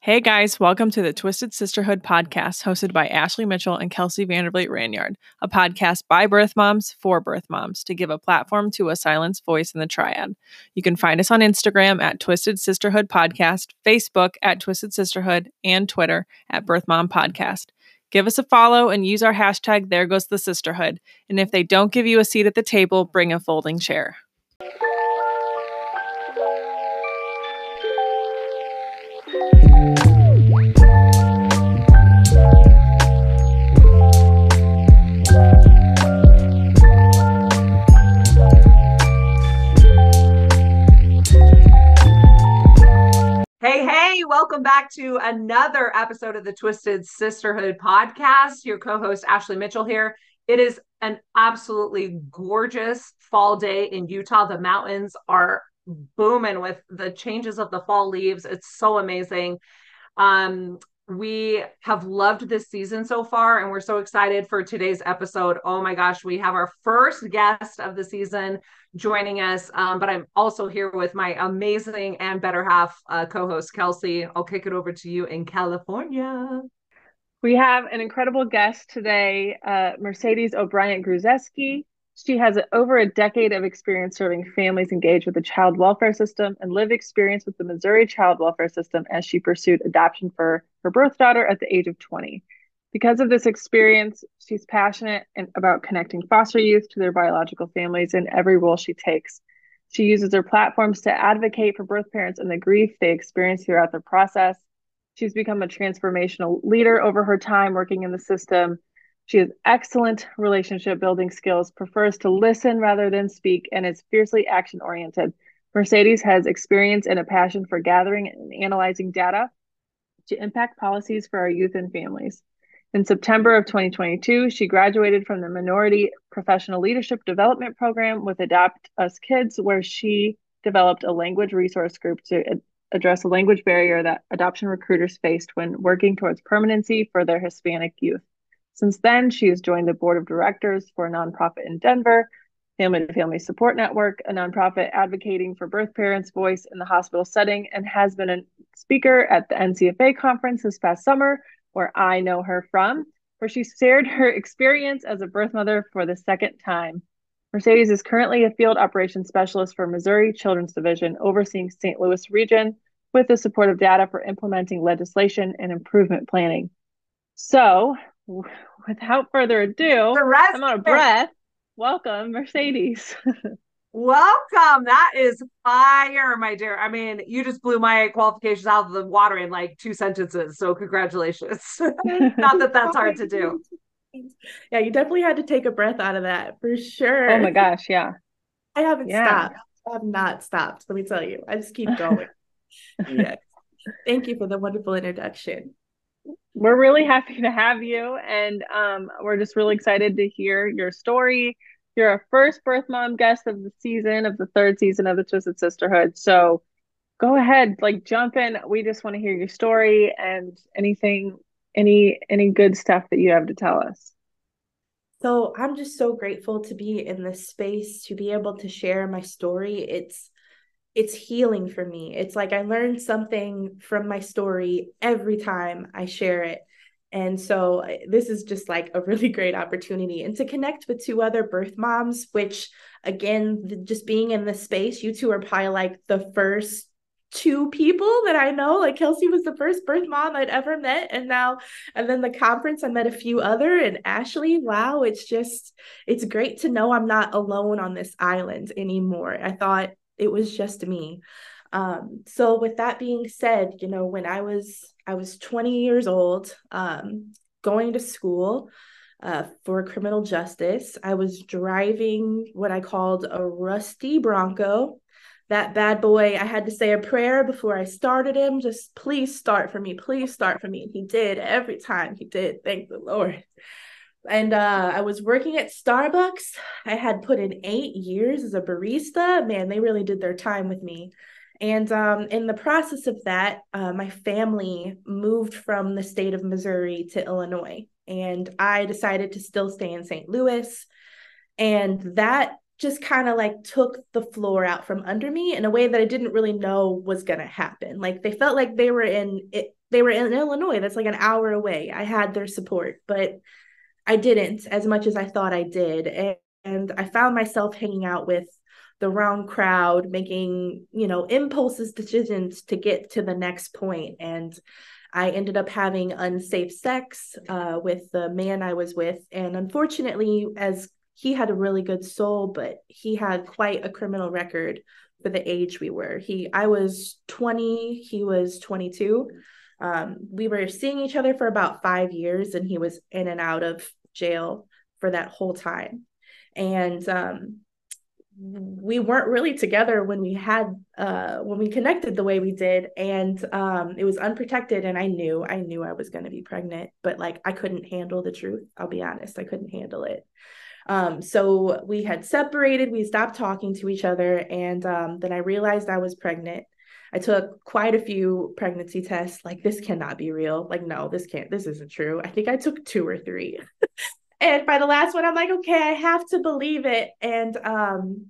Hey guys, welcome to the Twisted Sisterhood podcast hosted by Ashley Mitchell and Kelsey Vandervliet Ranyard, a podcast by birth moms for birth moms to give a platform to a silenced voice in the triad. You can find us on Instagram at Twisted Sisterhood Podcast, Facebook at Twisted Sisterhood, and Twitter at Birth Mom Podcast. Give us a follow and use our hashtag There Goes the Sisterhood. And if they don't give you a seat at the table, bring a folding chair. Welcome back to another episode of the Twisted Sisterhood podcast. Your co host, Ashley Mitchell, here. It is an absolutely gorgeous fall day in Utah. The mountains are booming with the changes of the fall leaves. It's so amazing. Um, we have loved this season so far, and we're so excited for today's episode. Oh my gosh, we have our first guest of the season joining us. Um, but I'm also here with my amazing and better half uh, co host, Kelsey. I'll kick it over to you in California. We have an incredible guest today, uh, Mercedes O'Bryant Gruzeski. She has over a decade of experience serving families engaged with the child welfare system and lived experience with the Missouri child welfare system as she pursued adoption for her birth daughter at the age of 20. Because of this experience, she's passionate about connecting foster youth to their biological families in every role she takes. She uses her platforms to advocate for birth parents and the grief they experience throughout the process. She's become a transformational leader over her time working in the system she has excellent relationship building skills, prefers to listen rather than speak, and is fiercely action oriented. Mercedes has experience and a passion for gathering and analyzing data to impact policies for our youth and families. In September of 2022, she graduated from the Minority Professional Leadership Development Program with AdoptUSKids, where she developed a language resource group to address a language barrier that adoption recruiters faced when working towards permanency for their Hispanic youth. Since then, she has joined the board of directors for a nonprofit in Denver, Family to Family Support Network, a nonprofit advocating for birth parents' voice in the hospital setting, and has been a speaker at the NCFA conference this past summer, where I know her from, where she shared her experience as a birth mother for the second time. Mercedes is currently a field operations specialist for Missouri Children's Division, overseeing St. Louis region with the support of data for implementing legislation and improvement planning. So, without further ado, I'm out of breath. Welcome, Mercedes. Welcome. That is fire, my dear. I mean, you just blew my qualifications out of the water in like two sentences. So, congratulations. Not that that's hard to do. Yeah, you definitely had to take a breath out of that for sure. Oh my gosh. Yeah. I haven't yeah. stopped. I have not stopped. Let me tell you, I just keep going. yeah. Thank you for the wonderful introduction we're really happy to have you. And um, we're just really excited to hear your story. You're our first birth mom guest of the season, of the third season of the Twisted Sisterhood. So go ahead, like jump in. We just want to hear your story and anything, any any good stuff that you have to tell us. So I'm just so grateful to be in this space to be able to share my story. It's it's healing for me. It's like I learned something from my story every time I share it. And so this is just like a really great opportunity and to connect with two other birth moms, which again, just being in this space, you two are probably like the first two people that I know. Like Kelsey was the first birth mom I'd ever met. And now, and then the conference, I met a few other and Ashley. Wow, it's just, it's great to know I'm not alone on this island anymore. I thought it was just me. Um, so with that being said, you know, when I was I was 20 years old, um, going to school uh, for criminal justice, I was driving what I called a rusty Bronco. That bad boy, I had to say a prayer before I started him. Just please start for me, please start for me. And he did every time he did. Thank the Lord and uh, I was working at Starbucks. I had put in eight years as a barista. Man, they really did their time with me. And um, in the process of that, uh, my family moved from the state of Missouri to Illinois. And I decided to still stay in St. Louis. And that just kind of like took the floor out from under me in a way that I didn't really know was going to happen. Like they felt like they were in it they were in Illinois. That's like an hour away. I had their support, but I didn't as much as I thought I did. And, and I found myself hanging out with the wrong crowd, making, you know, impulses decisions to get to the next point. And I ended up having unsafe sex uh, with the man I was with. And unfortunately, as he had a really good soul, but he had quite a criminal record for the age we were. He I was 20, he was 22. Um, we were seeing each other for about five years, and he was in and out of jail for that whole time. And um, we weren't really together when we had uh when we connected the way we did. And um it was unprotected and i knew i knew i was going to be pregnant but like i couldn't handle the truth i'll be honest i couldn't handle it. Um so we had separated we stopped talking to each other and um then i realized i was pregnant i took quite a few pregnancy tests like this cannot be real. Like no this can't this isn't true. I think i took two or three. And by the last one i'm like okay i have to believe it. And um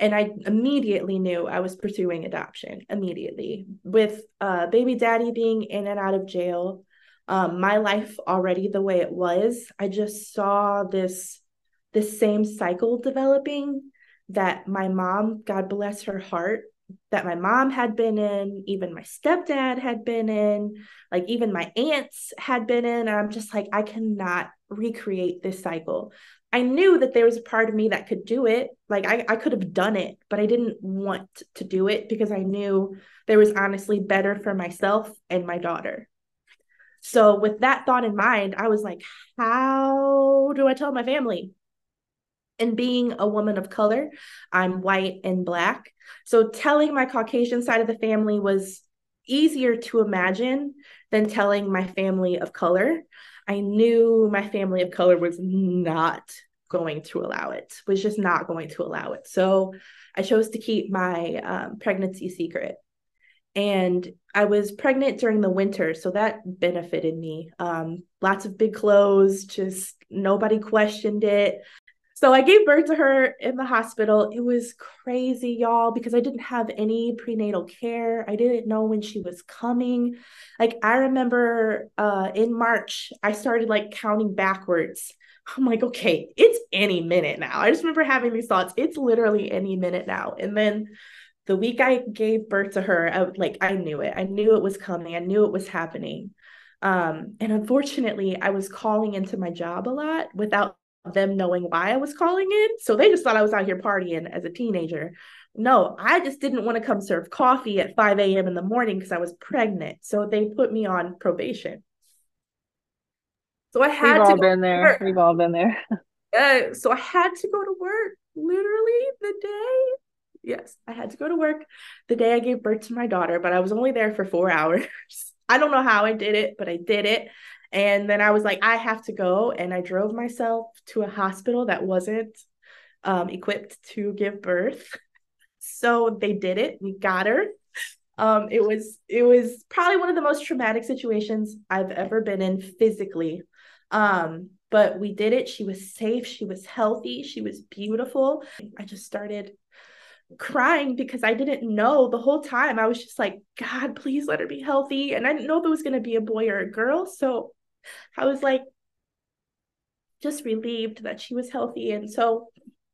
and i immediately knew i was pursuing adoption immediately with uh baby daddy being in and out of jail. Um my life already the way it was. I just saw this this same cycle developing that my mom god bless her heart that my mom had been in, even my stepdad had been in, like even my aunts had been in. And I'm just like, I cannot recreate this cycle. I knew that there was a part of me that could do it. Like I, I could have done it, but I didn't want to do it because I knew there was honestly better for myself and my daughter. So, with that thought in mind, I was like, how do I tell my family? And being a woman of color, I'm white and black. So telling my Caucasian side of the family was easier to imagine than telling my family of color. I knew my family of color was not going to allow it, was just not going to allow it. So I chose to keep my um, pregnancy secret. And I was pregnant during the winter, so that benefited me. Um, lots of big clothes, just nobody questioned it. So I gave birth to her in the hospital. It was crazy, y'all, because I didn't have any prenatal care. I didn't know when she was coming. Like I remember uh in March, I started like counting backwards. I'm like, okay, it's any minute now. I just remember having these thoughts. It's literally any minute now. And then the week I gave birth to her, I, like I knew it. I knew it was coming. I knew it was happening. Um, and unfortunately, I was calling into my job a lot without them knowing why I was calling in. So they just thought I was out here partying as a teenager. No, I just didn't want to come serve coffee at 5 a.m. in the morning because I was pregnant. So they put me on probation. So I had We've to all been there. We've all been there. Uh, so I had to go to work literally the day. Yes, I had to go to work the day I gave birth to my daughter, but I was only there for four hours. I don't know how I did it, but I did it. And then I was like, I have to go. And I drove myself to a hospital that wasn't um, equipped to give birth. So they did it. We got her. Um, it was it was probably one of the most traumatic situations I've ever been in physically. Um, but we did it. She was safe. She was healthy. She was beautiful. I just started crying because I didn't know the whole time. I was just like, God, please let her be healthy. And I didn't know if it was going to be a boy or a girl. So I was like just relieved that she was healthy. And so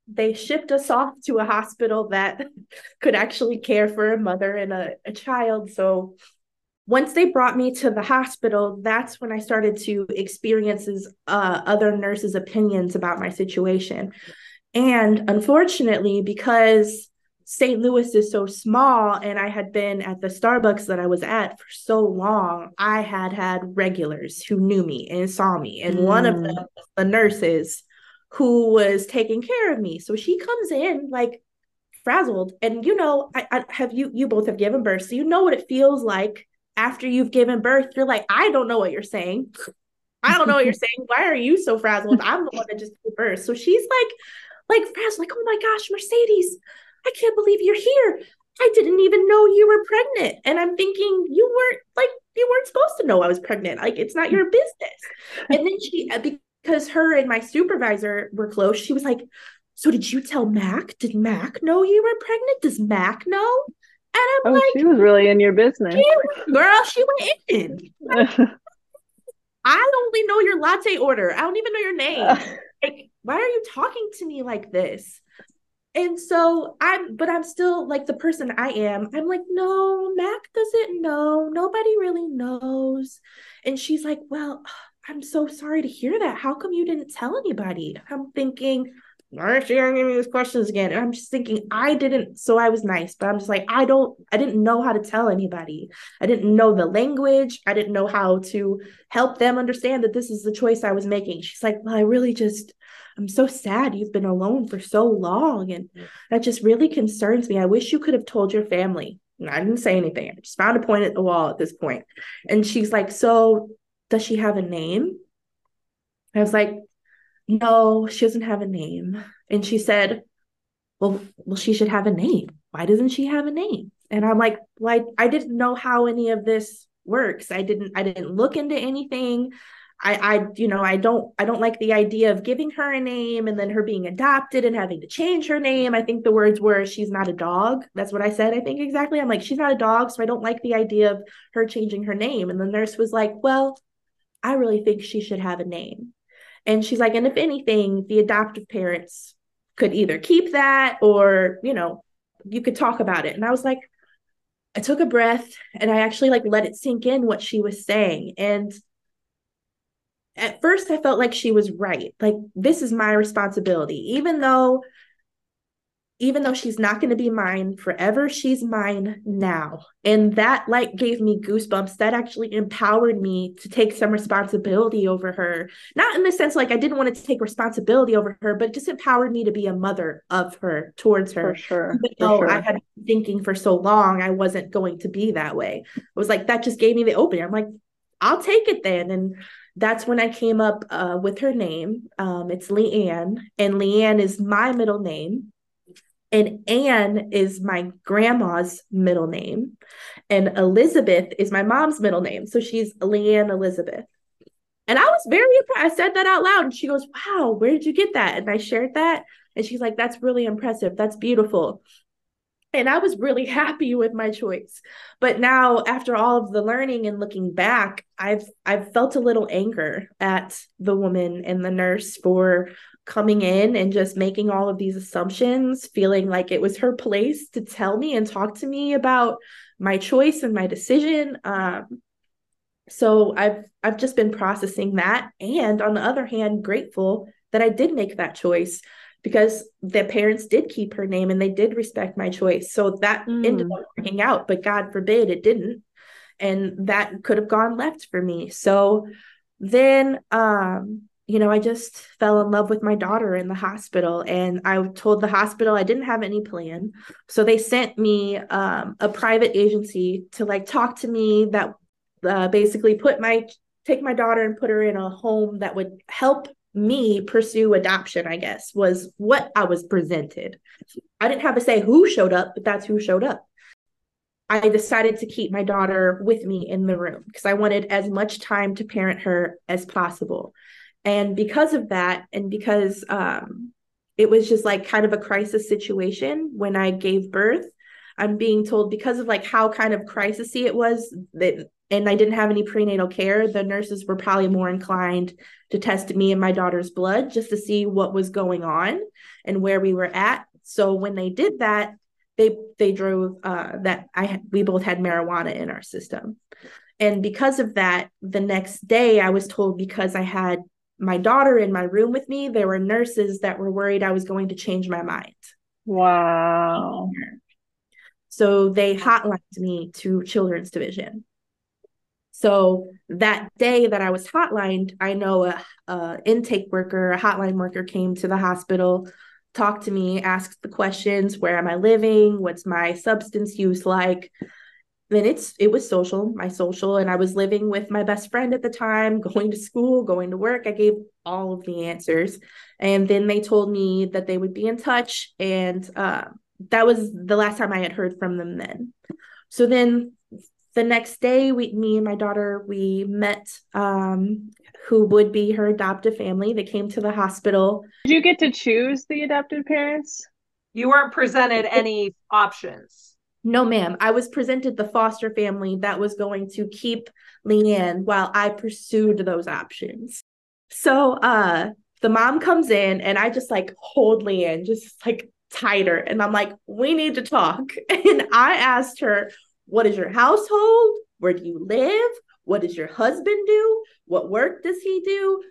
they shipped us off to a hospital that could actually care for a mother and a, a child. So once they brought me to the hospital, that's when I started to experience uh, other nurses' opinions about my situation. And unfortunately, because St. Louis is so small, and I had been at the Starbucks that I was at for so long, I had had regulars who knew me and saw me. And mm. one of them, the nurses who was taking care of me. So she comes in like frazzled. And you know, I, I have you, you both have given birth. So you know what it feels like after you've given birth. You're like, I don't know what you're saying. I don't know what you're saying. Why are you so frazzled? I'm the one that just gave birth. So she's like, like frazzled, like, oh my gosh, Mercedes, I can't believe you're here. I didn't even know you were pregnant. And I'm thinking, you weren't like, you weren't supposed to know I was pregnant. Like, it's not your business. And then she, uh, because her and my supervisor were close, she was like, So did you tell Mac? Did Mac know you were pregnant? Does Mac know? And I'm oh, like, she was really in your business. she- girl, she went in. I only know your latte order. I don't even know your name. like, why are you talking to me like this? And so I'm, but I'm still like the person I am. I'm like, no, Mac doesn't know. Nobody really knows. And she's like, well, I'm so sorry to hear that. How come you didn't tell anybody? I'm thinking, why is she asking me these questions again? And I'm just thinking, I didn't, so I was nice, but I'm just like, I don't, I didn't know how to tell anybody. I didn't know the language. I didn't know how to help them understand that this is the choice I was making. She's like, well, I really just, I'm so sad you've been alone for so long. And that just really concerns me. I wish you could have told your family. And I didn't say anything. I just found a point at the wall at this point. And she's like, So does she have a name? I was like, No, she doesn't have a name. And she said, Well, well, she should have a name. Why doesn't she have a name? And I'm like, Well, I, I didn't know how any of this works. I didn't I didn't look into anything. I, I, you know, I don't, I don't like the idea of giving her a name and then her being adopted and having to change her name. I think the words were, she's not a dog. That's what I said. I think exactly. I'm like, she's not a dog. So I don't like the idea of her changing her name. And the nurse was like, well, I really think she should have a name. And she's like, and if anything, the adoptive parents could either keep that or, you know, you could talk about it. And I was like, I took a breath and I actually like let it sink in what she was saying. And at first I felt like she was right. Like this is my responsibility. Even though even though she's not going to be mine forever, she's mine now. And that like gave me goosebumps. That actually empowered me to take some responsibility over her. Not in the sense like I didn't want to take responsibility over her, but it just empowered me to be a mother of her towards her. For sure. Even though sure. I had been thinking for so long I wasn't going to be that way. It was like that just gave me the opening. I'm like, I'll take it then. And that's when I came up uh, with her name. Um, it's Leanne, and Leanne is my middle name. And Anne is my grandma's middle name. And Elizabeth is my mom's middle name. So she's Leanne Elizabeth. And I was very impressed. I said that out loud. And she goes, Wow, where did you get that? And I shared that. And she's like, That's really impressive. That's beautiful. And I was really happy with my choice. But now after all of the learning and looking back, I've I've felt a little anger at the woman and the nurse for coming in and just making all of these assumptions, feeling like it was her place to tell me and talk to me about my choice and my decision. Um, so I've I've just been processing that, and on the other hand, grateful that I did make that choice because the parents did keep her name and they did respect my choice. So that Mm. ended up working out, but God forbid it didn't. And that could have gone left for me. So then um you know, I just fell in love with my daughter in the hospital and I told the hospital I didn't have any plan. So they sent me um a private agency to like talk to me that uh, basically put my take my daughter and put her in a home that would help me pursue adoption, I guess, was what I was presented. I didn't have to say who showed up, but that's who showed up. I decided to keep my daughter with me in the room because I wanted as much time to parent her as possible. And because of that, and because um, it was just like kind of a crisis situation when I gave birth, I'm being told because of like how kind of crisisy it was that and I didn't have any prenatal care, the nurses were probably more inclined to test me and my daughter's blood just to see what was going on and where we were at. So when they did that, they they drove uh, that I had, we both had marijuana in our system, and because of that, the next day I was told because I had my daughter in my room with me, there were nurses that were worried I was going to change my mind. Wow. So they hotlined me to Children's Division. So that day that I was hotlined, I know a, a intake worker, a hotline worker came to the hospital, talked to me, asked the questions, where am I living? What's my substance use like? Then it's it was social, my social, and I was living with my best friend at the time, going to school, going to work. I gave all of the answers. And then they told me that they would be in touch. And uh, that was the last time I had heard from them then. So then the next day we me and my daughter we met um who would be her adoptive family they came to the hospital Did you get to choose the adopted parents? You weren't presented any options. No, ma'am. I was presented the foster family that was going to keep Leanne while I pursued those options. So uh the mom comes in and I just like hold Leanne just like tighter. And I'm like, we need to talk. And I asked her, what is your household? Where do you live? What does your husband do? What work does he do?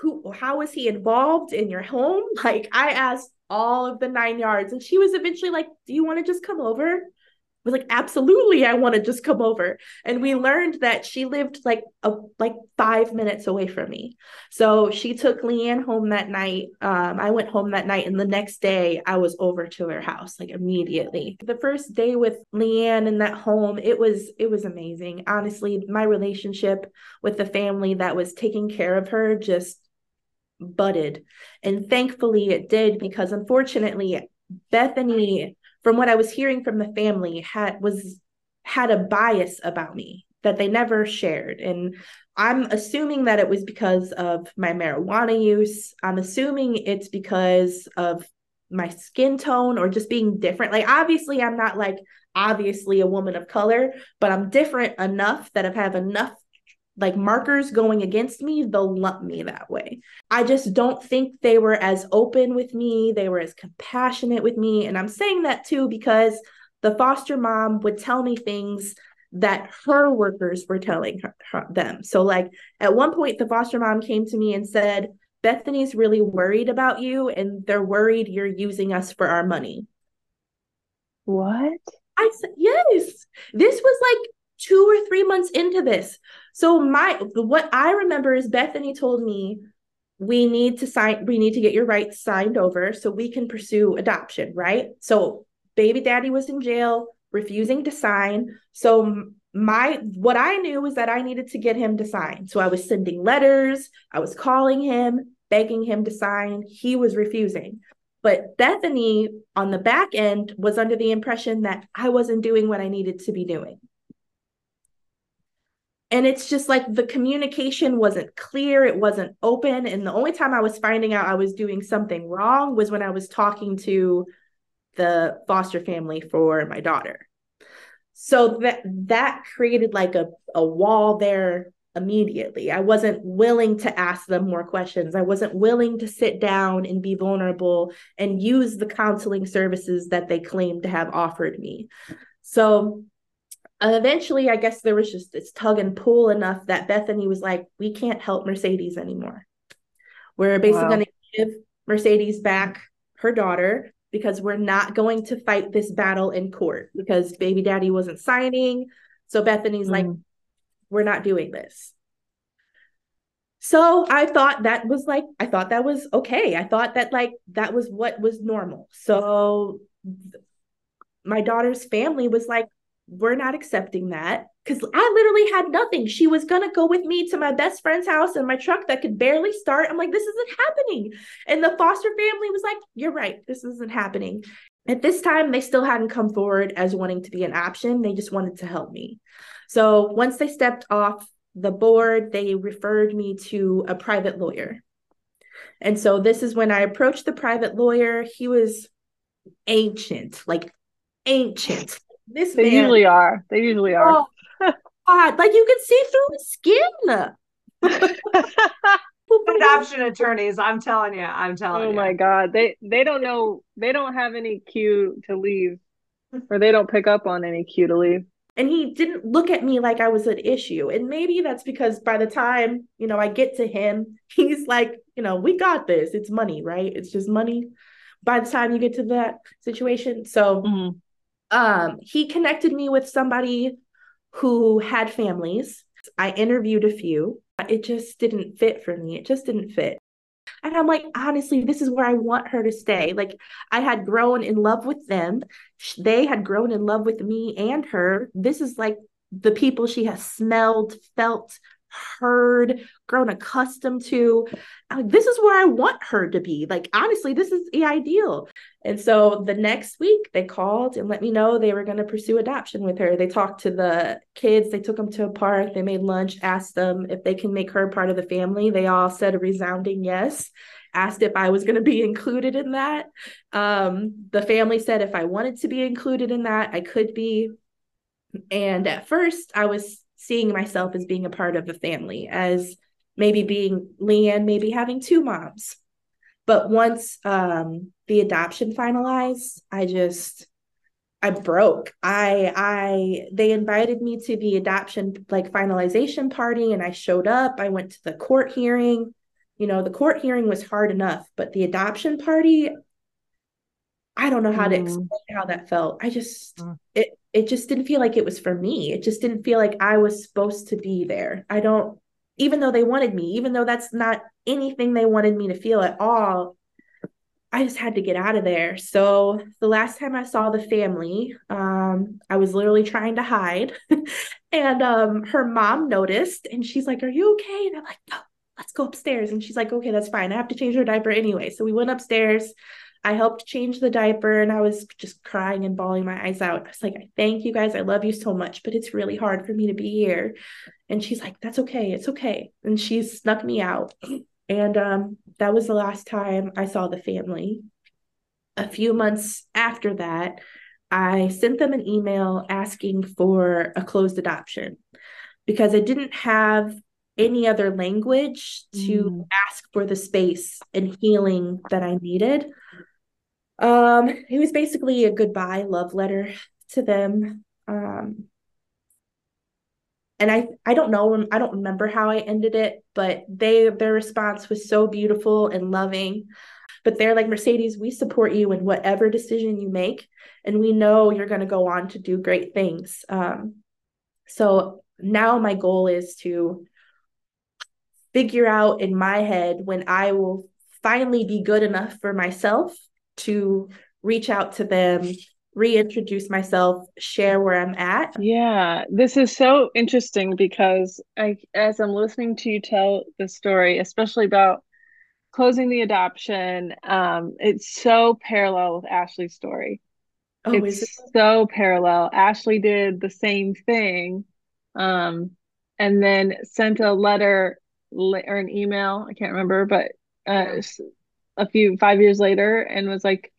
Who how is he involved in your home? Like I asked all of the nine yards. And she was eventually like, Do you want to just come over? Was like, absolutely, I want to just come over. And we learned that she lived like a like five minutes away from me. So she took Leanne home that night. Um, I went home that night, and the next day I was over to her house like immediately. The first day with Leanne in that home, it was it was amazing. Honestly, my relationship with the family that was taking care of her just budded. And thankfully it did because unfortunately Bethany from what I was hearing from the family had was had a bias about me that they never shared and I'm assuming that it was because of my marijuana use. I'm assuming it's because of my skin tone or just being different. Like obviously I'm not like obviously a woman of color, but I'm different enough that I've have enough like markers going against me, they'll lump me that way. I just don't think they were as open with me. They were as compassionate with me. And I'm saying that too because the foster mom would tell me things that her workers were telling her, her, them. So, like at one point, the foster mom came to me and said, Bethany's really worried about you, and they're worried you're using us for our money. What? I said, yes. This was like two or three months into this. So my what I remember is Bethany told me we need to sign we need to get your rights signed over so we can pursue adoption, right? So baby daddy was in jail refusing to sign. So my what I knew was that I needed to get him to sign. So I was sending letters, I was calling him, begging him to sign. He was refusing. But Bethany on the back end was under the impression that I wasn't doing what I needed to be doing and it's just like the communication wasn't clear it wasn't open and the only time i was finding out i was doing something wrong was when i was talking to the foster family for my daughter. So that that created like a, a wall there immediately. I wasn't willing to ask them more questions. I wasn't willing to sit down and be vulnerable and use the counseling services that they claimed to have offered me. So and eventually, I guess there was just this tug and pull enough that Bethany was like, we can't help Mercedes anymore. We're basically wow. going to give Mercedes back her daughter because we're not going to fight this battle in court because baby daddy wasn't signing. So Bethany's mm. like, we're not doing this. So I thought that was like, I thought that was okay. I thought that like that was what was normal. So my daughter's family was like, we're not accepting that because I literally had nothing. She was gonna go with me to my best friend's house in my truck that could barely start. I'm like, this isn't happening. And the foster family was like, you're right, this isn't happening. At this time, they still hadn't come forward as wanting to be an option. They just wanted to help me. So once they stepped off the board, they referred me to a private lawyer. And so this is when I approached the private lawyer. He was ancient, like ancient this they man, usually are. They usually are. Oh, God, like you can see through his skin. adoption attorneys i'm telling you i'm telling oh you oh my god. They they don't know they don't have any cue to leave or they don't pick up on any cue to leave. And he didn't look at me like i was an issue. And maybe that's because by the time you know i get to him he's like you know we got this. It's money right? It's just money. By the time you get to that situation. So mm-hmm um, he connected me with somebody who had families. I interviewed a few. It just didn't fit for me. It just didn't fit. And I'm like, honestly, this is where I want her to stay. Like, I had grown in love with them. They had grown in love with me and her. This is like the people she has smelled, felt, heard, grown accustomed to. Like, this is where I want her to be. Like, honestly, this is the ideal. And so the next week, they called and let me know they were going to pursue adoption with her. They talked to the kids, they took them to a park, they made lunch, asked them if they can make her part of the family. They all said a resounding yes. asked if I was going to be included in that. Um, the family said if I wanted to be included in that, I could be. And at first, I was seeing myself as being a part of a family, as maybe being Leanne, maybe having two moms. But once um, the adoption finalized, I just I broke. I I they invited me to the adoption like finalization party and I showed up. I went to the court hearing. You know, the court hearing was hard enough, but the adoption party I don't know how mm. to explain how that felt. I just mm. it it just didn't feel like it was for me. It just didn't feel like I was supposed to be there. I don't even though they wanted me, even though that's not anything they wanted me to feel at all, I just had to get out of there. So the last time I saw the family, um, I was literally trying to hide. and um, her mom noticed and she's like, Are you okay? And I'm like, No, let's go upstairs. And she's like, Okay, that's fine. I have to change her diaper anyway. So we went upstairs. I helped change the diaper and I was just crying and bawling my eyes out. I was like, Thank you guys. I love you so much, but it's really hard for me to be here. And she's like, That's okay. It's okay. And she snuck me out. And um, that was the last time I saw the family. A few months after that, I sent them an email asking for a closed adoption because I didn't have any other language to mm. ask for the space and healing that I needed. Um, it was basically a goodbye love letter to them. Um, and I I don't know I don't remember how I ended it, but they their response was so beautiful and loving. But they're like Mercedes, we support you in whatever decision you make, and we know you're going to go on to do great things. Um, so now my goal is to figure out in my head when I will finally be good enough for myself to reach out to them reintroduce myself, share where I'm at. Yeah, this is so interesting because I as I'm listening to you tell the story, especially about closing the adoption, um, it's so parallel with Ashley's story. Oh, it's it? so parallel. Ashley did the same thing, um, and then sent a letter or an email. I can't remember, but uh, a few five years later, and was like,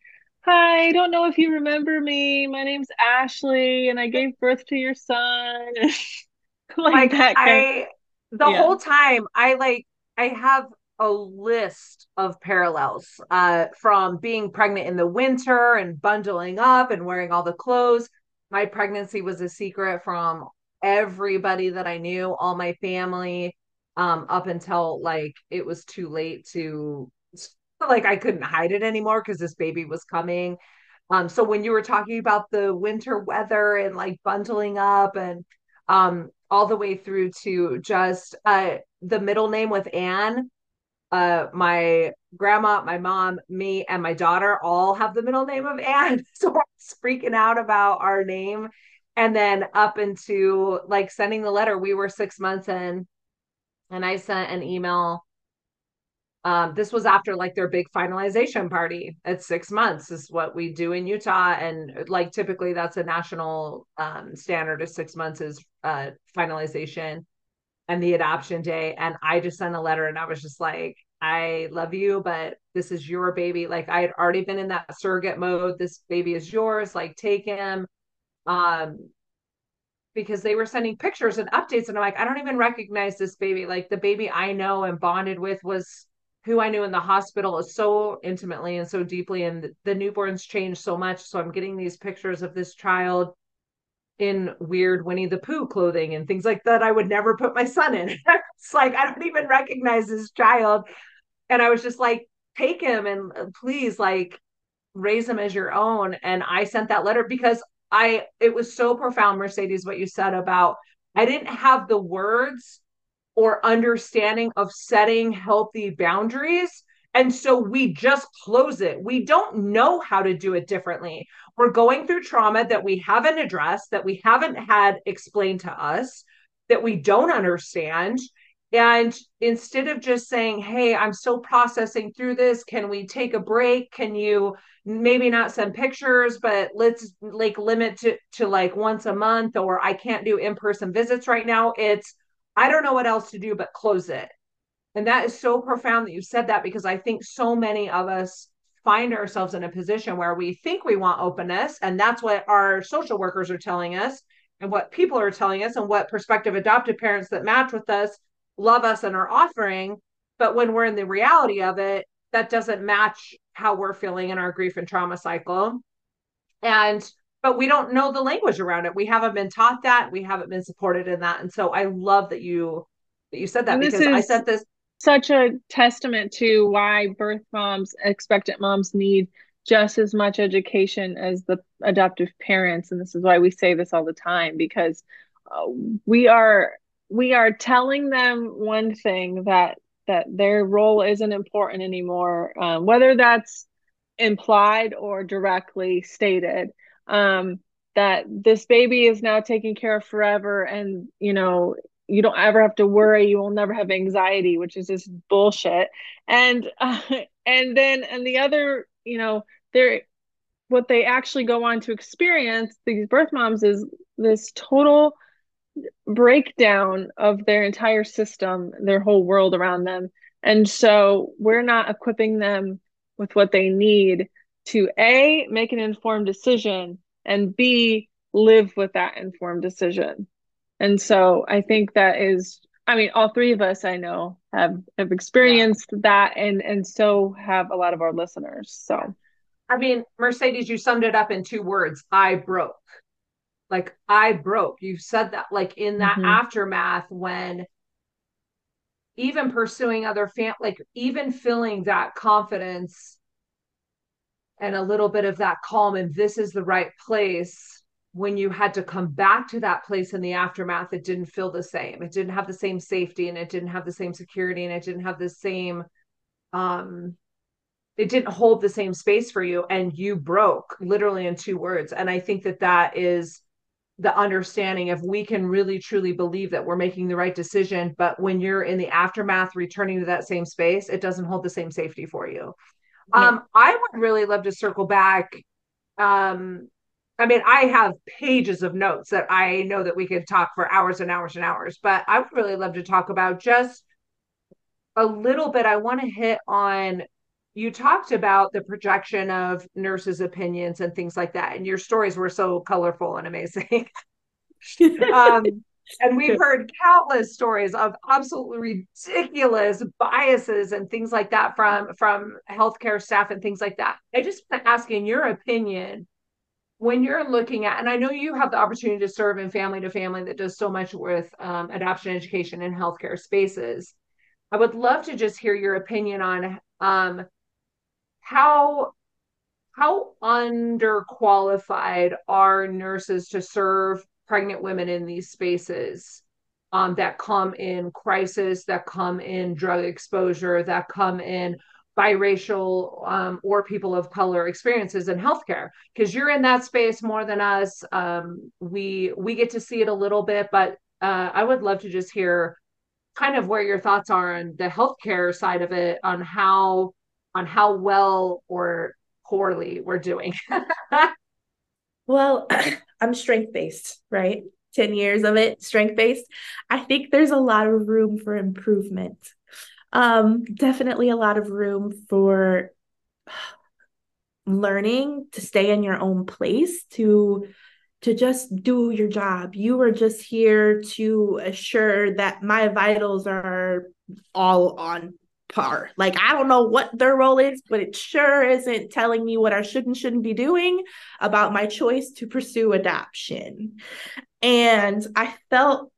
Hi, I don't know if you remember me. My name's Ashley, and I gave birth to your son. like, like that. I, the yeah. whole time, I like, I have a list of parallels uh, from being pregnant in the winter and bundling up and wearing all the clothes. My pregnancy was a secret from everybody that I knew, all my family, um, up until like it was too late to like I couldn't hide it anymore because this baby was coming. Um, so when you were talking about the winter weather and like bundling up and um all the way through to just uh the middle name with Anne, uh my grandma, my mom, me, and my daughter all have the middle name of Anne. So I was freaking out about our name. And then up into like sending the letter, we were six months in, and I sent an email um, this was after like their big finalization party at six months is what we do in Utah. And like typically that's a national um, standard of six months is uh, finalization and the adoption day. And I just sent a letter and I was just like, I love you, but this is your baby. Like I had already been in that surrogate mode. This baby is yours. Like take him. Um, because they were sending pictures and updates and I'm like, I don't even recognize this baby. Like the baby I know and bonded with was who I knew in the hospital is so intimately and so deeply, and the, newborns changed so much. So I'm getting these pictures of this child in weird Winnie the Pooh clothing and things like that I would never put my son in. it's like I don't even recognize this child. And I was just like, take him and uh, please like raise him as your own. And I sent that letter because I it was so profound, Mercedes, what you said about I didn't have the words or understanding of setting healthy boundaries. And so we just close it. We don't know how to do it differently. We're going through trauma that we haven't addressed, that we haven't had explained to us, that we don't understand. And instead of just saying, Hey, I'm still processing through this, can we take a break? Can you maybe not send pictures, but let's like limit to, to like once a month, or I can't do in person visits right now? It's I don't know what else to do but close it. And that is so profound that you said that because I think so many of us find ourselves in a position where we think we want openness and that's what our social workers are telling us and what people are telling us and what prospective adopted parents that match with us love us and are offering but when we're in the reality of it that doesn't match how we're feeling in our grief and trauma cycle and but we don't know the language around it. We haven't been taught that. We haven't been supported in that. And so i love that you that you said that because i said this such a testament to why birth moms, expectant moms need just as much education as the adoptive parents. And this is why we say this all the time because uh, we are we are telling them one thing that that their role isn't important anymore um, whether that's implied or directly stated um, that this baby is now taken care of forever and you know you don't ever have to worry. You will never have anxiety which is just bullshit. And uh, and then and the other you know they're what they actually go on to experience these birth moms is this total breakdown of their entire system their whole world around them. And so we're not equipping them with what they need to a make an informed decision and b live with that informed decision and so I think that is, I mean, all three of us I know have have experienced yeah. that, and and so have a lot of our listeners. So, I mean, Mercedes, you summed it up in two words: I broke. Like I broke. You said that, like in that mm-hmm. aftermath when even pursuing other fam like even feeling that confidence and a little bit of that calm and this is the right place when you had to come back to that place in the aftermath, it didn't feel the same. It didn't have the same safety and it didn't have the same security and it didn't have the same um it didn't hold the same space for you and you broke literally in two words and i think that that is the understanding if we can really truly believe that we're making the right decision but when you're in the aftermath returning to that same space it doesn't hold the same safety for you um i would really love to circle back um I mean, I have pages of notes that I know that we could talk for hours and hours and hours, but I would really love to talk about just a little bit. I want to hit on you talked about the projection of nurses' opinions and things like that, and your stories were so colorful and amazing. um, and we've heard countless stories of absolutely ridiculous biases and things like that from from healthcare staff and things like that. I just want to ask, in your opinion, when you're looking at, and I know you have the opportunity to serve in family to family that does so much with um, adoption education and healthcare spaces. I would love to just hear your opinion on um, how how underqualified are nurses to serve pregnant women in these spaces um, that come in crisis, that come in drug exposure, that come in biracial um, or people of color experiences in healthcare. Because you're in that space more than us. Um, we we get to see it a little bit but uh, i would love to just hear kind of where your thoughts are on the healthcare side of it on how on how well or poorly we're doing well i'm strength based right? 10 years of it strength based i think there's a lot of room for improvement. Um, definitely a lot of room for learning to stay in your own place to to just do your job. You are just here to assure that my vitals are all on par. Like I don't know what their role is, but it sure isn't telling me what I should and shouldn't be doing about my choice to pursue adoption. And I felt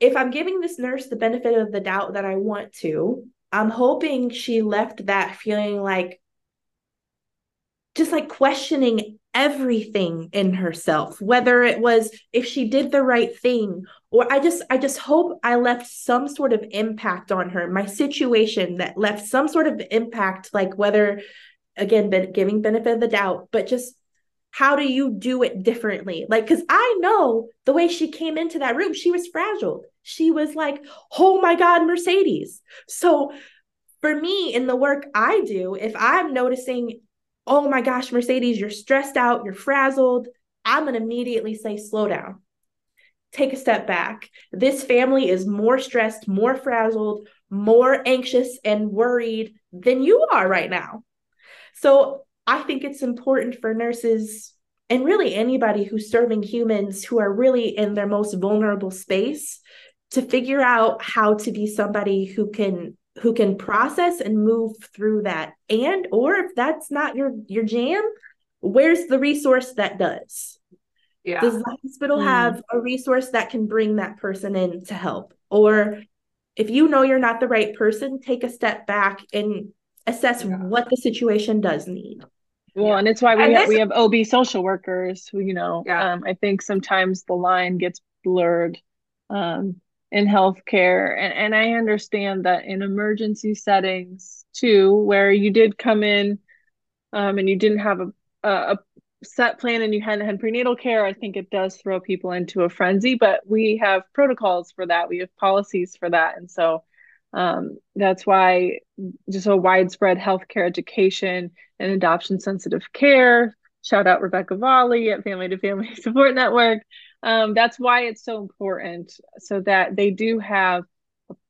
if I'm giving this nurse the benefit of the doubt that I want to, I'm hoping she left that feeling like just like questioning everything in herself whether it was if she did the right thing or i just i just hope i left some sort of impact on her. My situation that left some sort of impact like whether again ben, giving benefit of the doubt but just how do you do it differently? Like because i know the way she came into that room she was fragile. She was like, oh my God, Mercedes. So for me, in the work I do, if I'm noticing, oh my gosh, Mercedes, you're stressed out, you're frazzled, I'm going to immediately say, slow down. take a step back. This family is more stressed, more frazzled, more anxious and worried than you are right now. So I think it's important for nurses and really anybody who's serving humans who are really in their most vulnerable space to figure out how to be somebody who can who can process and move through that and or if that's not your your jam where's the resource that does yeah. does the hospital mm. have a resource that can bring that person in to help or if you know you're not the right person take a step back and assess yeah. what the situation does need well yeah. and it's why we and have, this... we have ob social workers who you know yeah. um, i think sometimes the line gets blurred um, in healthcare. And, and i understand that in emergency settings too where you did come in um, and you didn't have a, a, set plan and you hadn't had prenatal care i think it does throw people into a frenzy but we have protocols for that. We have policies for that. And so um, that's why just a widespread healthcare education and adoption sensitive care. Shout out rebecca Vahle at family to family support network um, that's why it's so important so that they do have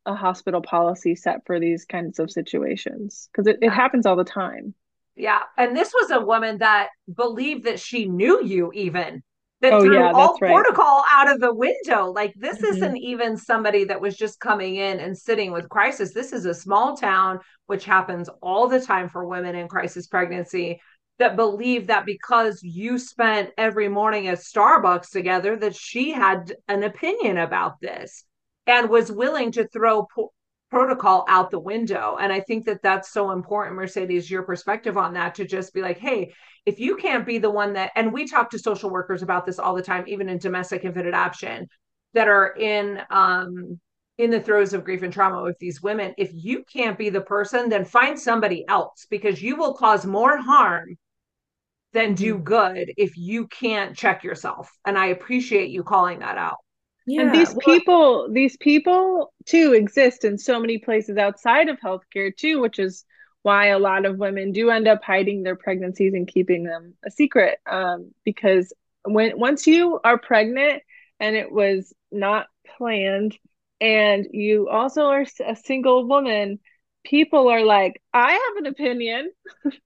a hospital policy set for these kinds of situations because it, it happens all the time. Yeah and this was a woman that believed that she knew you even that oh, threw yeah, all right. protocol out of the window. Like this mm-hmm. isn't even somebody that was just coming in and sitting with crisis. This is a small town which happens all the time for women in crisis pregnancy that believed that because you spent every morning at Starbucks together, that she had an opinion about this and was willing to throw po- protocol out the window. And I think that that's so important, Mercedes, your perspective on that to just be like, hey, if you can't be the one that, and we talk to social workers about this all the time, even in domestic infant adoption, that are in um, in the throes of grief and trauma with these women if you can't be the person then find somebody else because you will cause more harm than do mm-hmm. good if you can't check yourself and i appreciate you calling that out yeah, and these well, people these people too exist in so many places outside of healthcare too which is why a lot of women do end up hiding their pregnancies and keeping them a secret um, because when once you are pregnant and it was not planned and you also are a single woman people are like i have an opinion.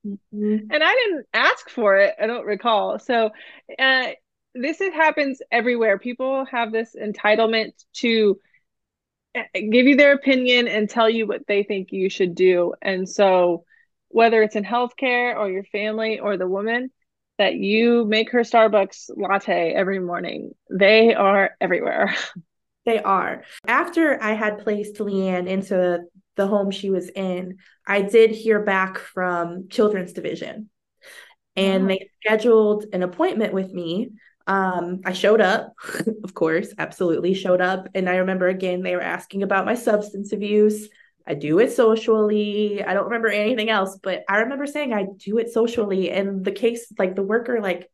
Mm-hmm. and i didn't ask for it i don't recall. So uh, this is, happens everywhere. People have this entitlement to uh, give you their opinion and tell you what they think you should do. And so whether it's in healthcare or your family or the woman that you make her starbucks latte every morning they are everywhere. They are. After I had placed Leanne into the home she was in, I did hear back from Children's Division and oh. they scheduled an appointment with me. Um, I showed up, of course, absolutely showed up. And I remember again, they were asking about my substance abuse. I do it socially. I don't remember anything else, but I remember saying I do it socially. And the case, like the worker, like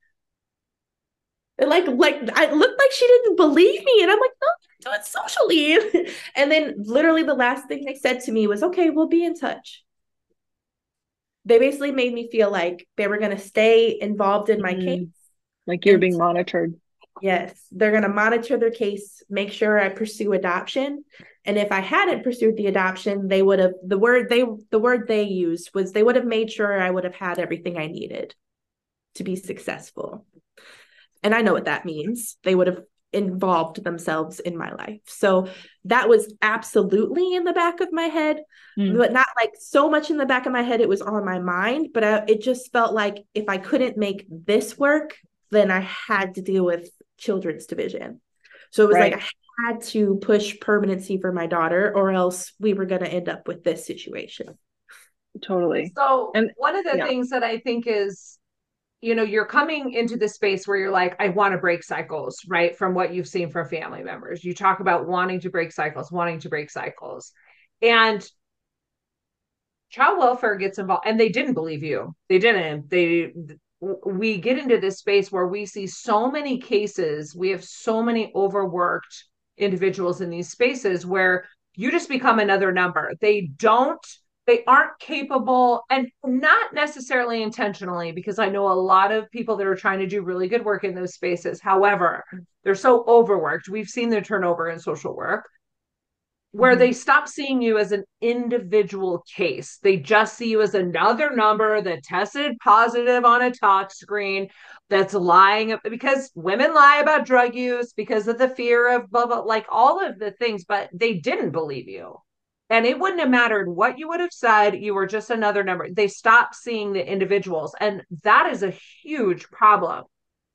like like I looked like she didn't believe me, and I'm like, no, do it socially. and then literally the last thing they said to me was, okay, we'll be in touch. They basically made me feel like they were going to stay involved in my mm-hmm. case. Like you're and being monitored. Yes, they're going to monitor their case, make sure I pursue adoption. And if I hadn't pursued the adoption, they would have the word they the word they used was they would have made sure I would have had everything I needed to be successful. And I know what that means. They would have involved themselves in my life. So that was absolutely in the back of my head, mm. but not like so much in the back of my head. It was on my mind, but I, it just felt like if I couldn't make this work, then I had to deal with children's division. So it was right. like I had to push permanency for my daughter, or else we were going to end up with this situation. Totally. So, and one of the yeah. things that I think is you know you're coming into this space where you're like i want to break cycles right from what you've seen from family members. You talk about wanting to break cycles wanting to break cycles. And child welfare gets involved and they didn't believe you. They didn't. They we get into this space where we see so many cases. We have so many overworked individuals in these spaces where you just become another number. They don't they aren't capable and not necessarily intentionally because i know a lot of people that are trying to do really good work in those spaces. However they're so overworked. We've seen the turnover in social work where mm-hmm. they stop seeing you as an individual case. They just see you as another number that tested positive on a tox screen that's lying because women lie about drug use because of the fear of blah blah like all of the things but they didn't believe you and it wouldn't have mattered what you would have said. You were just another number. They stopped seeing the individuals. And that is a huge problem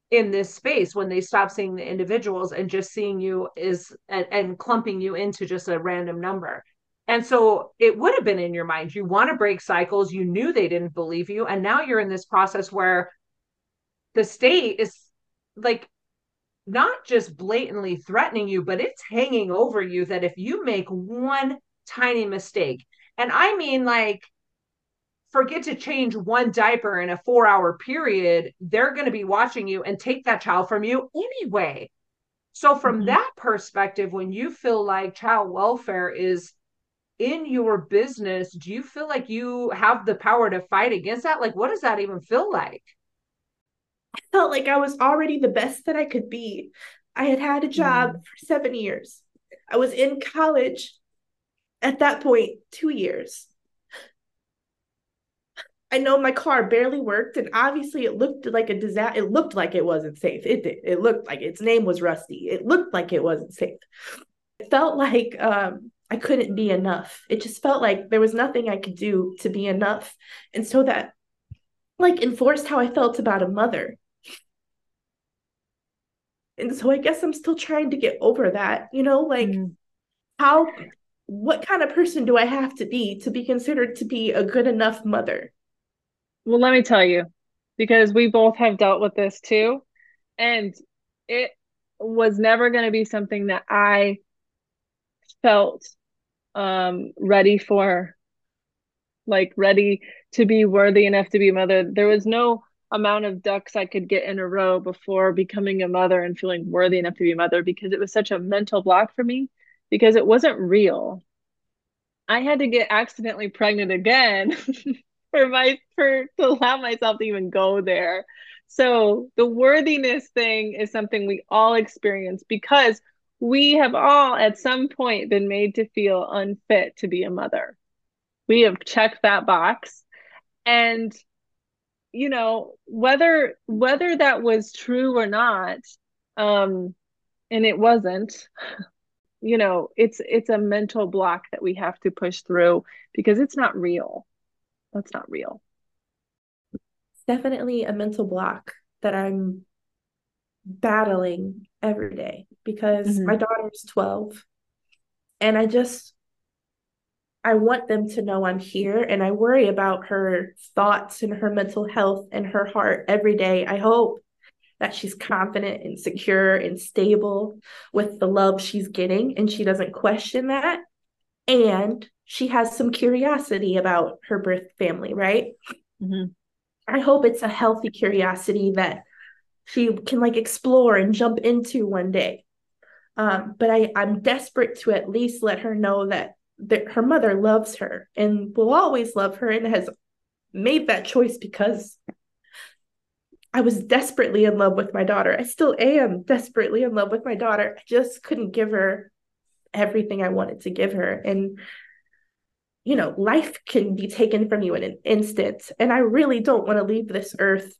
in this space when they stop seeing the individuals and just seeing you is and, and clumping you into just a random number. And so it would have been in your mind. You want to break cycles. You knew they didn't believe you. And now you're in this process where the state is like not just blatantly threatening you, but it's hanging over you that if you make one tiny mistake. And I mean, like, forget to change one diaper in a four hour period, they're going to be watching you and take that child from you anyway. So, from mm-hmm. that perspective, when you feel like child welfare is in your business, do you feel like you have the power to fight against that? Like, what does that even feel like? I felt like I was already the best that I could be. I had had a job mm. for seven years. I was in college at that point, two years. I know my car barely worked, and obviously it looked like a disaster. It looked like it wasn't safe. It did. It looked like its name was Rusty. It looked like it wasn't safe. It felt like um, I couldn't be enough. It just felt like there was nothing I could do to be enough, and so that like enforced how I felt about a mother. And so I guess I'm still trying to get over that. You know, like mm. how what kind of person do I have to be to be considered to be a good enough mother? Well, let me tell you, because we both have dealt with this too. And it was never going to be something that I felt um, ready for, like ready to be worthy enough to be a mother. There was no amount of ducks I could get in a row before becoming a mother and feeling worthy enough to be a mother because it was such a mental block for me because it wasn't real. I had to get accidentally pregnant again for my for to allow myself to even go there. So the worthiness thing is something we all experience because we have all at some point been made to feel unfit to be a mother. We have checked that box and you know whether whether that was true or not um and it wasn't you know it's it's a mental block that we have to push through because it's not real. That's not real. Definitely a mental block that i'm battling every day because mm-hmm. my daughter's 12 and i just i want them to know i'm here and i worry about her thoughts and her mental health and her heart every day. I hope that she's confident and secure and stable with the love she's getting and she doesn't question that. And she has some curiosity about her birth family right? Mm-hmm. i hope it's a healthy curiosity that she can like explore and jump into one day. Um, but I, i'm desperate to at least let her know that that her mother loves her and will always love her and has made that choice because I was desperately in love with my daughter. I still am desperately in love with my daughter. I just couldn't give her everything I wanted to give her. And, you know, life can be taken from you in an instant. And I really don't want to leave this earth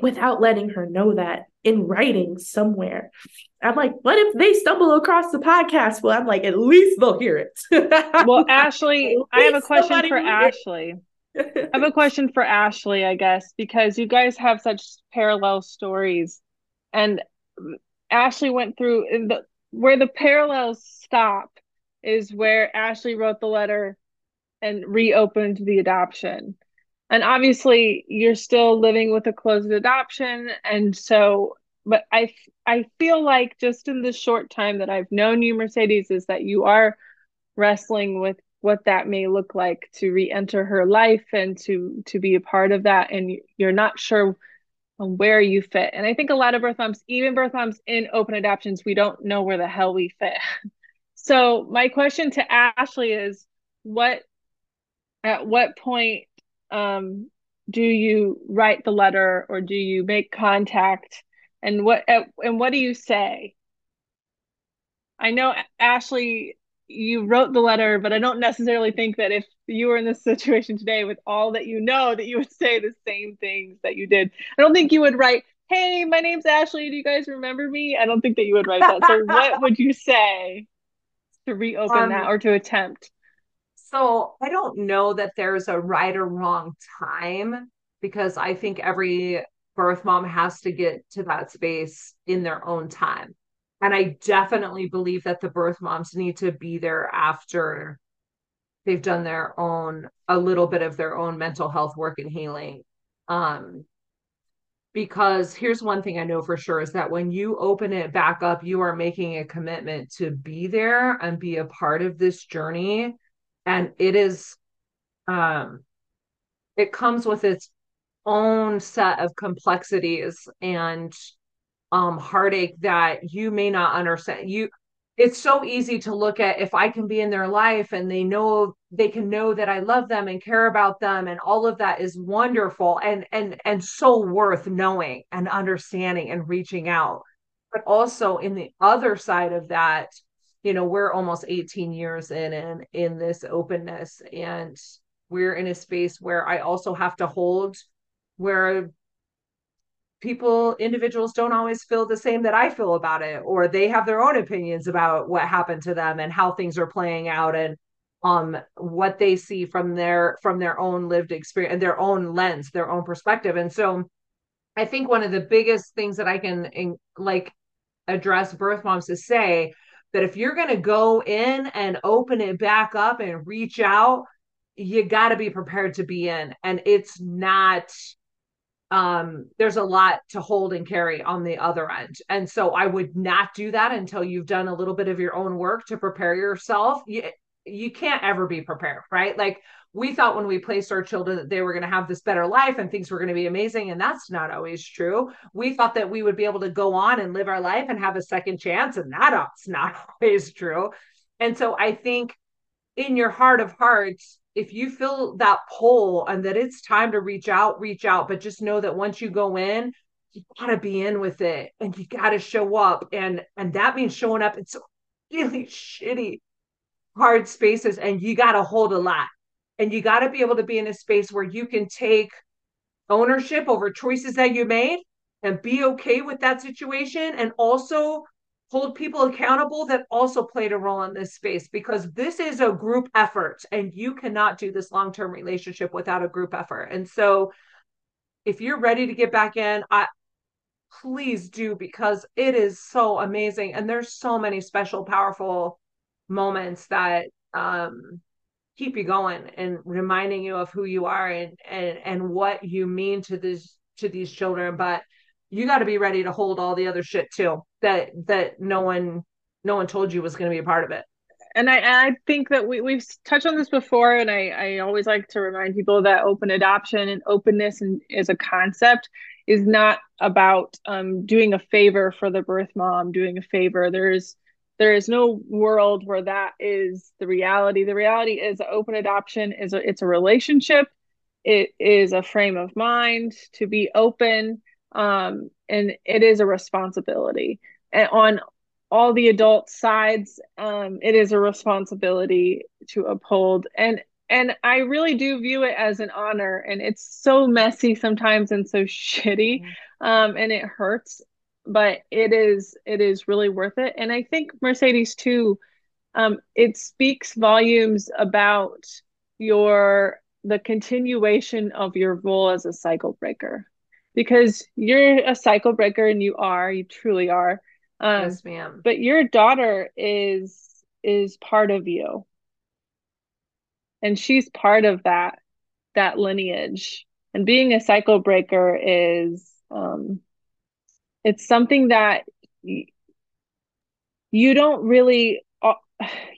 without letting her know that in writing somewhere. I'm like, what if they stumble across the podcast? Well, I'm like, at least they'll hear it. well, Ashley, I have a question for Ashley. It. I have a question for Ashley, I guess, because you guys have such parallel stories. And Ashley went through the where the parallels stop is where Ashley wrote the letter and reopened the adoption. And obviously, you're still living with a closed adoption. And so, but I, I feel like just in the short time that I've known you, Mercedes, is that you are wrestling with what that may look like to re-enter her life and to to be a part of that. And you're not sure where you fit. And i think a lot of birth moms even birth moms in open adoptions we don't know where the hell we fit. So my question to ashley is what at what point um, do you write the letter or do you make contact? And what and what do you say? I know ashley you wrote the letter but i don't necessarily think that if you were in this situation today with all that you know that you would say the same things that you did. I don't think you would write hey my name's ashley. Do you guys remember me? I don't think that you would write that. So what would you say to reopen um, that or to attempt? so I don't know that there's a right or wrong time because I think every birth mom has to get to that space in their own time. And I definitely believe that the birth moms need to be there after they've done their own, a little bit of their own mental health work and healing. Um, because here's one thing I know for sure is that when you open it back up, you are making a commitment to be there and be a part of this journey and it is um it comes with its own set of complexities and um heartache that you may not understand. You it's so easy to look at if i can be in their life and they know they can know that i love them and care about them and all of that is wonderful and and and so worth knowing and understanding and reaching out. But also in the other side of that you know we're almost 18 years in and in this openness and we're in a space where i also have to hold where people individuals don't always feel the same that i feel about it or they have their own opinions about what happened to them and how things are playing out and um what they see from their from their own lived experience and their own lens their own perspective and so i think one of the biggest things that i can in, like address birth moms to say that if you're going to go in and open it back up and reach out, you got to be prepared to be in. And it's not, um, there's a lot to hold and carry on the other end. And so I would not do that until you've done a little bit of your own work to prepare yourself. You, you can't ever be prepared, right? Like we thought when we placed our children that they were going to have this better life and things were going to be amazing. And that's not always true. We thought that we would be able to go on and live our life and have a second chance. And that's not always true. And so I think in your heart of hearts, if you feel that pull and that it's time to reach out, reach out. But just know that once you go in, you gotta be in with it and you gotta show up. And and that means showing up in some really shitty hard spaces and you gotta hold a lot and you got to be able to be in a space where you can take ownership over choices that you made and be okay with that situation and also hold people accountable that also played a role in this space because this is a group effort and you cannot do this long-term relationship without a group effort. And so if you're ready to get back in i please do because it is so amazing. And there's so many special powerful moments that um keep you going and reminding you of who you are and and and what you mean to this to these children. But you got to be ready to hold all the other shit too that that no one no one told you was going to be a part of it. And I, I think that we, we've touched on this before and I, I always like to remind people that open adoption and openness and, as a concept is not about um, doing a favor for the birth mom doing a favor. There's there is no world where that is the reality. The reality is open adoption is a, it's a relationship. It is a frame of mind to be open um, and it is a responsibility. And on all the adult sides um, it is a responsibility to uphold. And and i really do view it as an honor and it's so messy sometimes and so shitty um, and it hurts but it is it is really worth it. And i think mercedes too um, it speaks volumes about your the continuation of your role as a cycle breaker because you're a cycle breaker and you are you truly are. Um, yes ma'am. but your daughter is is part of you. And she's part of that that lineage. And being a cycle breaker is um it's something that you don't really uh,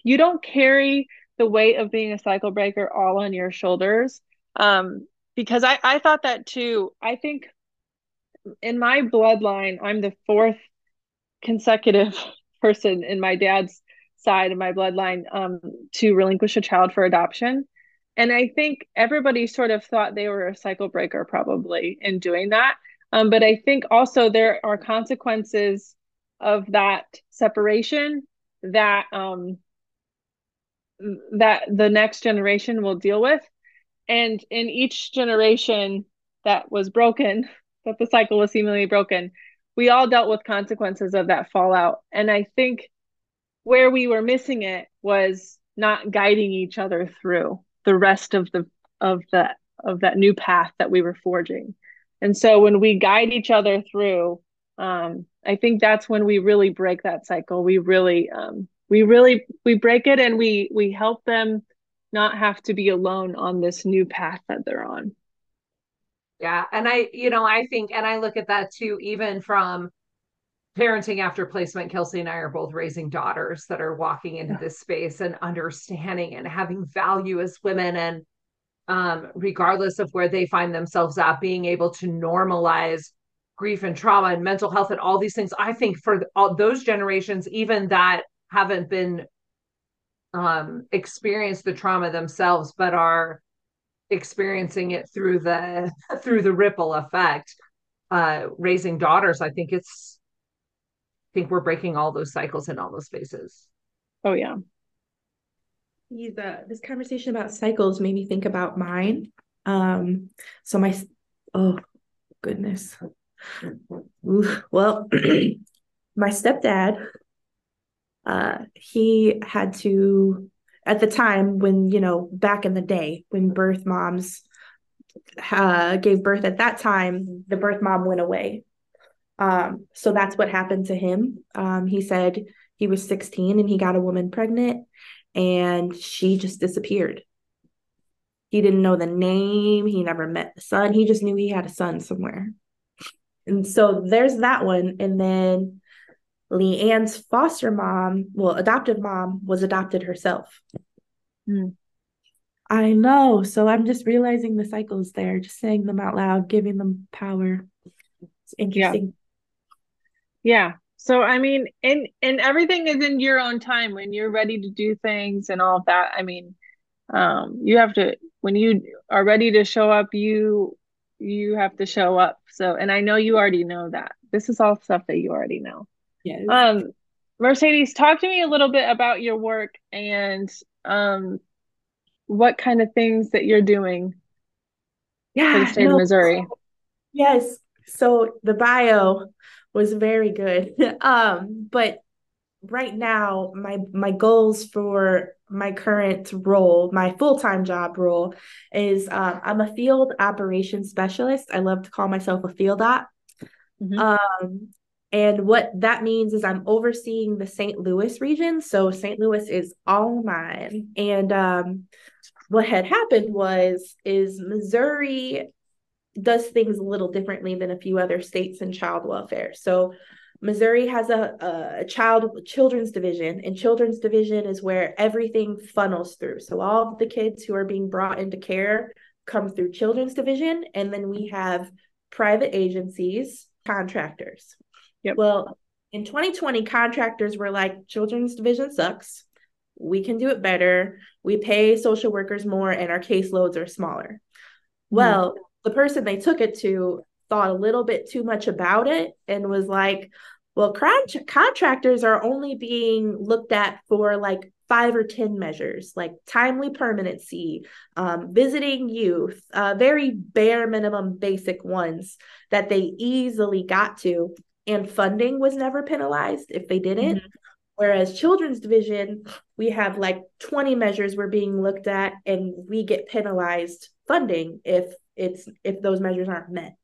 you don't carry the weight of being a cycle breaker all on your shoulders. Um, because I, I thought that too. I think in my bloodline i'm the fourth consecutive person in my dad's side of my bloodline um, to relinquish a child for adoption and I think everybody sort of thought they were a cycle breaker probably in doing that. Um, but I think also there are consequences of that separation that um, that the next generation will deal with. And in each generation that was broken, that the cycle was seemingly broken, we all dealt with consequences of that fallout. And I think where we were missing it was not guiding each other through the rest of the of the of that new path that we were forging. And so when we guide each other through, um, I think that's when we really break that cycle. We really um, we really we break it and we we help them not have to be alone on this new path that they're on. Yeah, and I you know I think and I look at that too even from parenting after placement kelsey and i are both raising daughters that are walking into this space and understanding and having value as women and um, regardless of where they find themselves at being able to normalize grief and trauma and mental health and all these things i think for all those generations even that haven't been um experienced the trauma themselves but are experiencing it through the through the ripple effect uh raising daughters i think it's i think we're breaking all those cycles in all those spaces. Oh yeah. The, this conversation about cycles made me think about mine. Um, so my oh goodness. Well, my stepdad, uh, he had to at the time when you know back in the day when birth moms uh, gave birth at that time, the birth mom went away um, so that's what happened to him. Um, he said he was 16 and he got a woman pregnant and she just disappeared. He didn't know the name, he never met the son, he just knew he had a son somewhere. And so there's that one. And then Leanne's foster mom, well, adoptive mom, was adopted herself. Mm. I know. So I'm just realizing the cycles there, just saying them out loud, giving them power. It's interesting. Yeah. So I mean, and and everything is in your own time when you're ready to do things and all of that. I mean, um, you have to when you are ready to show up, you you have to show up. So, and I know you already know that. This is all stuff that you already know. Yeah. Um, Mercedes, talk to me a little bit about your work and um, what kind of things that you're doing yeah, for the state no, of Missouri. Yes. So the bio was very good. um, but right now, my my goals for my current role, my full time job role, is uh, I'm a field operations specialist. I love to call myself a field op. Mm-hmm. Um, and what that means is I'm overseeing the St. Louis region. So St. Louis is all mine. And um, what had happened was is Missouri does things a little differently than a few other states in child welfare. So Missouri has a, a child children's division, and children's division is where everything funnels through. So all the kids who are being brought into care come through children's division, and then we have private agencies, contractors. Yep. Well, in 2020, contractors were like, children's division sucks. We can do it better. We pay social workers more, and our caseloads are smaller. Mm-hmm. Well, the person they took it to thought a little bit too much about it and was like, well, con- contractors are only being looked at for like five or 10 measures like timely permanency, um, visiting youth, uh, very bare minimum basic ones that they easily got to. And funding was never penalized if they didn't. Mm-hmm. Whereas children's division, we have like 20 measures we're being looked at, and we get penalized funding if it's if those measures aren't met.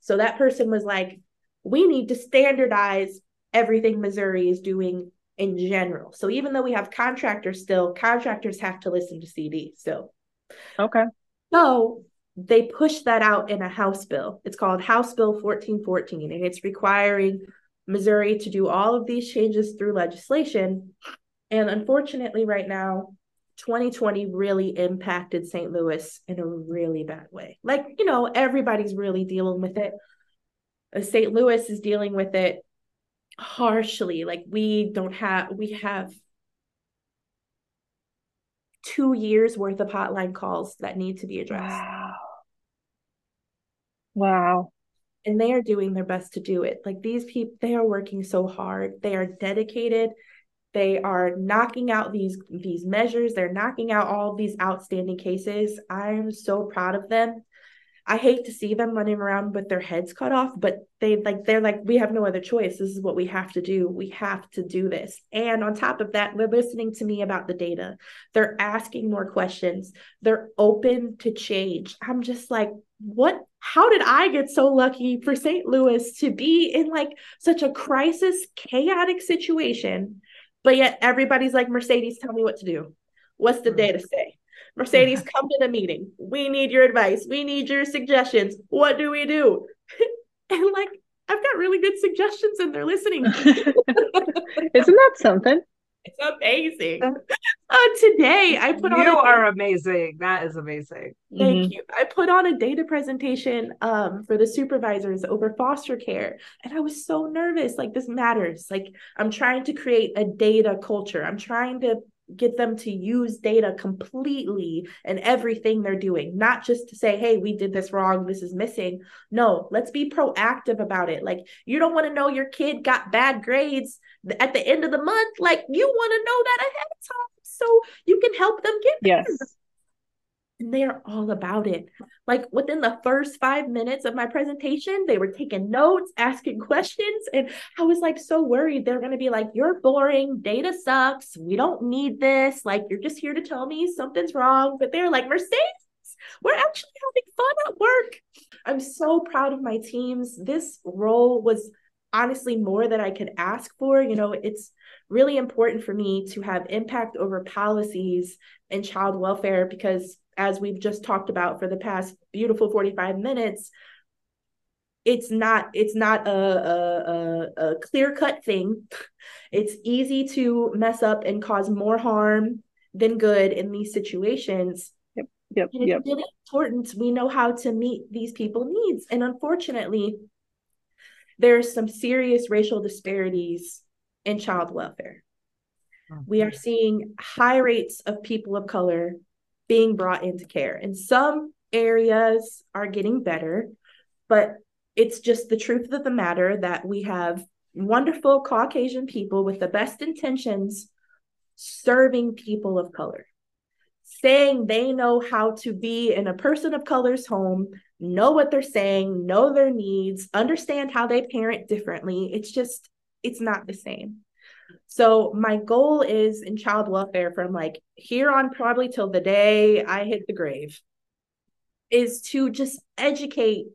So that person was like, we need to standardize everything Missouri is doing in general. So even though we have contractors still, contractors have to listen to CD still. Okay. So they pushed that out in a House bill. It's called House Bill 1414, and it's requiring Missouri to do all of these changes through legislation. And unfortunately, right now, 2020 really impacted St. Louis in a really bad way. Like, you know, everybody's really dealing with it. Uh, St. Louis is dealing with it harshly. Like, we don't have, we have two years worth of hotline calls that need to be addressed. Wow. Wow. And they are doing their best to do it. Like these people, they are working so hard. They are dedicated. They are knocking out these these measures. They're knocking out all these outstanding cases. I am so proud of them. I hate to see them running around with their heads cut off, but they like they're like we have no other choice. This is what we have to do. We have to do this. And on top of that, they're listening to me about the data. They're asking more questions. They're open to change. I'm just like, what how did I get so lucky for St. Louis to be in like such a crisis, chaotic situation? But yet everybody's like, Mercedes, tell me what to do. What's the mm-hmm. data say? Mercedes, come to the meeting. We need your advice. We need your suggestions. What do we do? and like, I've got really good suggestions and they're listening. Isn't that something? It's amazing. Uh, today I put you on. You are amazing. That is amazing. Thank mm-hmm. you. I put on a data presentation um, for the supervisors over foster care, and I was so nervous. Like this matters. Like I'm trying to create a data culture. I'm trying to get them to use data completely and everything they're doing, not just to say, hey, we did this wrong, this is missing. No, let's be proactive about it. Like, you don't want to know your kid got bad grades at the end of the month. Like, you want to know that ahead of time so you can help them get there. Yes and they're all about it. Like within the first five minutes of my presentation, they were taking notes, asking questions. And I was like so worried they're going to be like, You're boring. Data sucks. We don't need this. Like, you're just here to tell me something's wrong. But they're like, Mercedes, we're actually having fun at work. I'm so proud of my teams. This role was honestly more than I could ask for. You know, it's really important for me to have impact over policies and child welfare because as we've just talked about for the past beautiful 45 minutes it's not it's not a, a, a, a clear cut thing it's easy to mess up and cause more harm than good in these situations yep yep and it's yep. really important we know how to meet these people needs and unfortunately there's some serious racial disparities in child welfare we are seeing high rates of people of color being brought into care. And some areas are getting better, but it's just the truth of the matter that we have wonderful Caucasian people with the best intentions serving people of color, saying they know how to be in a person of color's home, know what they're saying, know their needs, understand how they parent differently. It's just, it's not the same. So my goal is in child welfare from like here on probably till the day I hit the grave is to just educate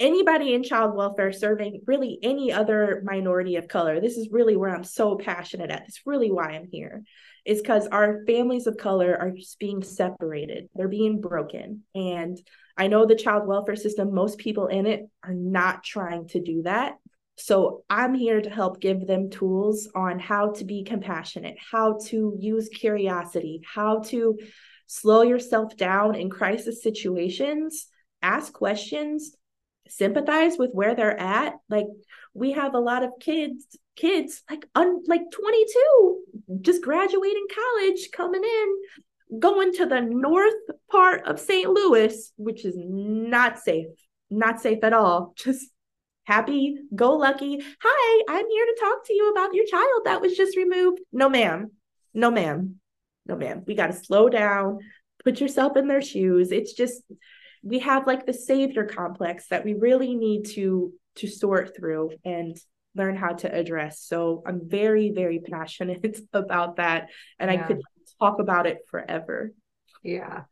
anybody in child welfare serving really any other minority of color. This is really where I'm so passionate at. It's really why I'm here. Is because our families of color are just being separated. They're being broken. And I know the child welfare system, most people in it are not trying to do that. So I'm here to help give them tools on how to be compassionate, how to use curiosity, how to slow yourself down in crisis situations, ask questions, sympathize with where they're at. Like we have a lot of kids kids like un, like 22 just graduating college coming in going to the north part of St. Louis, which is not safe, not safe at all. Just happy go lucky. Hi, I'm here to talk to you about your child that was just removed. No, ma'am. No, ma'am. No, ma'am. We got to slow down, put yourself in their shoes. It's just, we have like the savior complex that we really need to to sort through and learn how to address. So I'm very, very passionate about that. And yeah. I could talk about it forever. Yeah.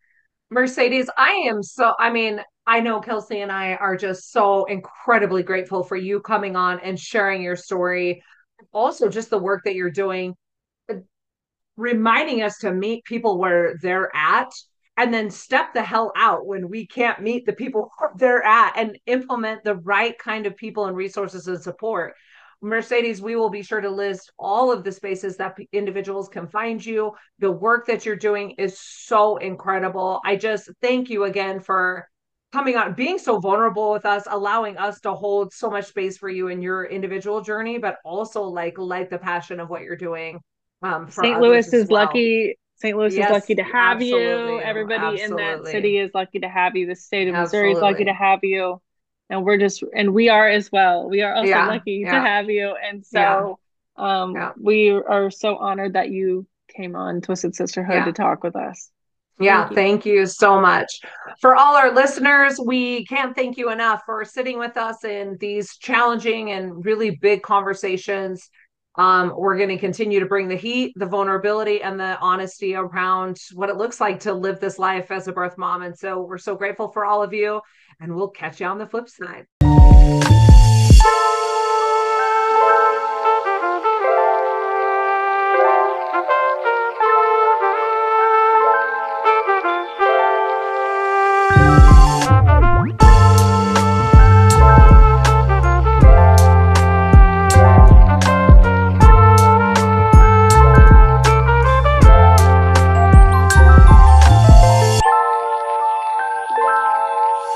Mercedes, I am so, I mean, I know Kelsey and I are just so incredibly grateful for you coming on and sharing your story. Also, just the work that you're doing, uh, reminding us to meet people where they're at and then step the hell out when we can't meet the people they're at and implement the right kind of people and resources and support. Mercedes, we will be sure to list all of the spaces that individuals can find you. The work that you're doing is so incredible. I just thank you again for coming on being so vulnerable with us allowing us to hold so much space for you in your individual journey but also like light the passion of what you're doing um st louis is well. lucky St. Louis yes, is lucky to have you. Everybody absolutely. in that city is lucky to have you. The state of absolutely. Missouri is lucky to have you. And we're just, and we are as well. We are also yeah, lucky yeah. to have you. And so yeah. um, we are so honored that you came on Twisted Sisterhood to talk with us. Yeah, thank you. thank you. so much. For all our listeners, we can't thank you enough for sitting with us in these challenging and really big conversations. Um, we're going to continue to bring the heat, the vulnerability, and the honesty around what it looks like to live this life as a birth mom. And so we're so grateful for all of you, and we'll catch you on the flip side.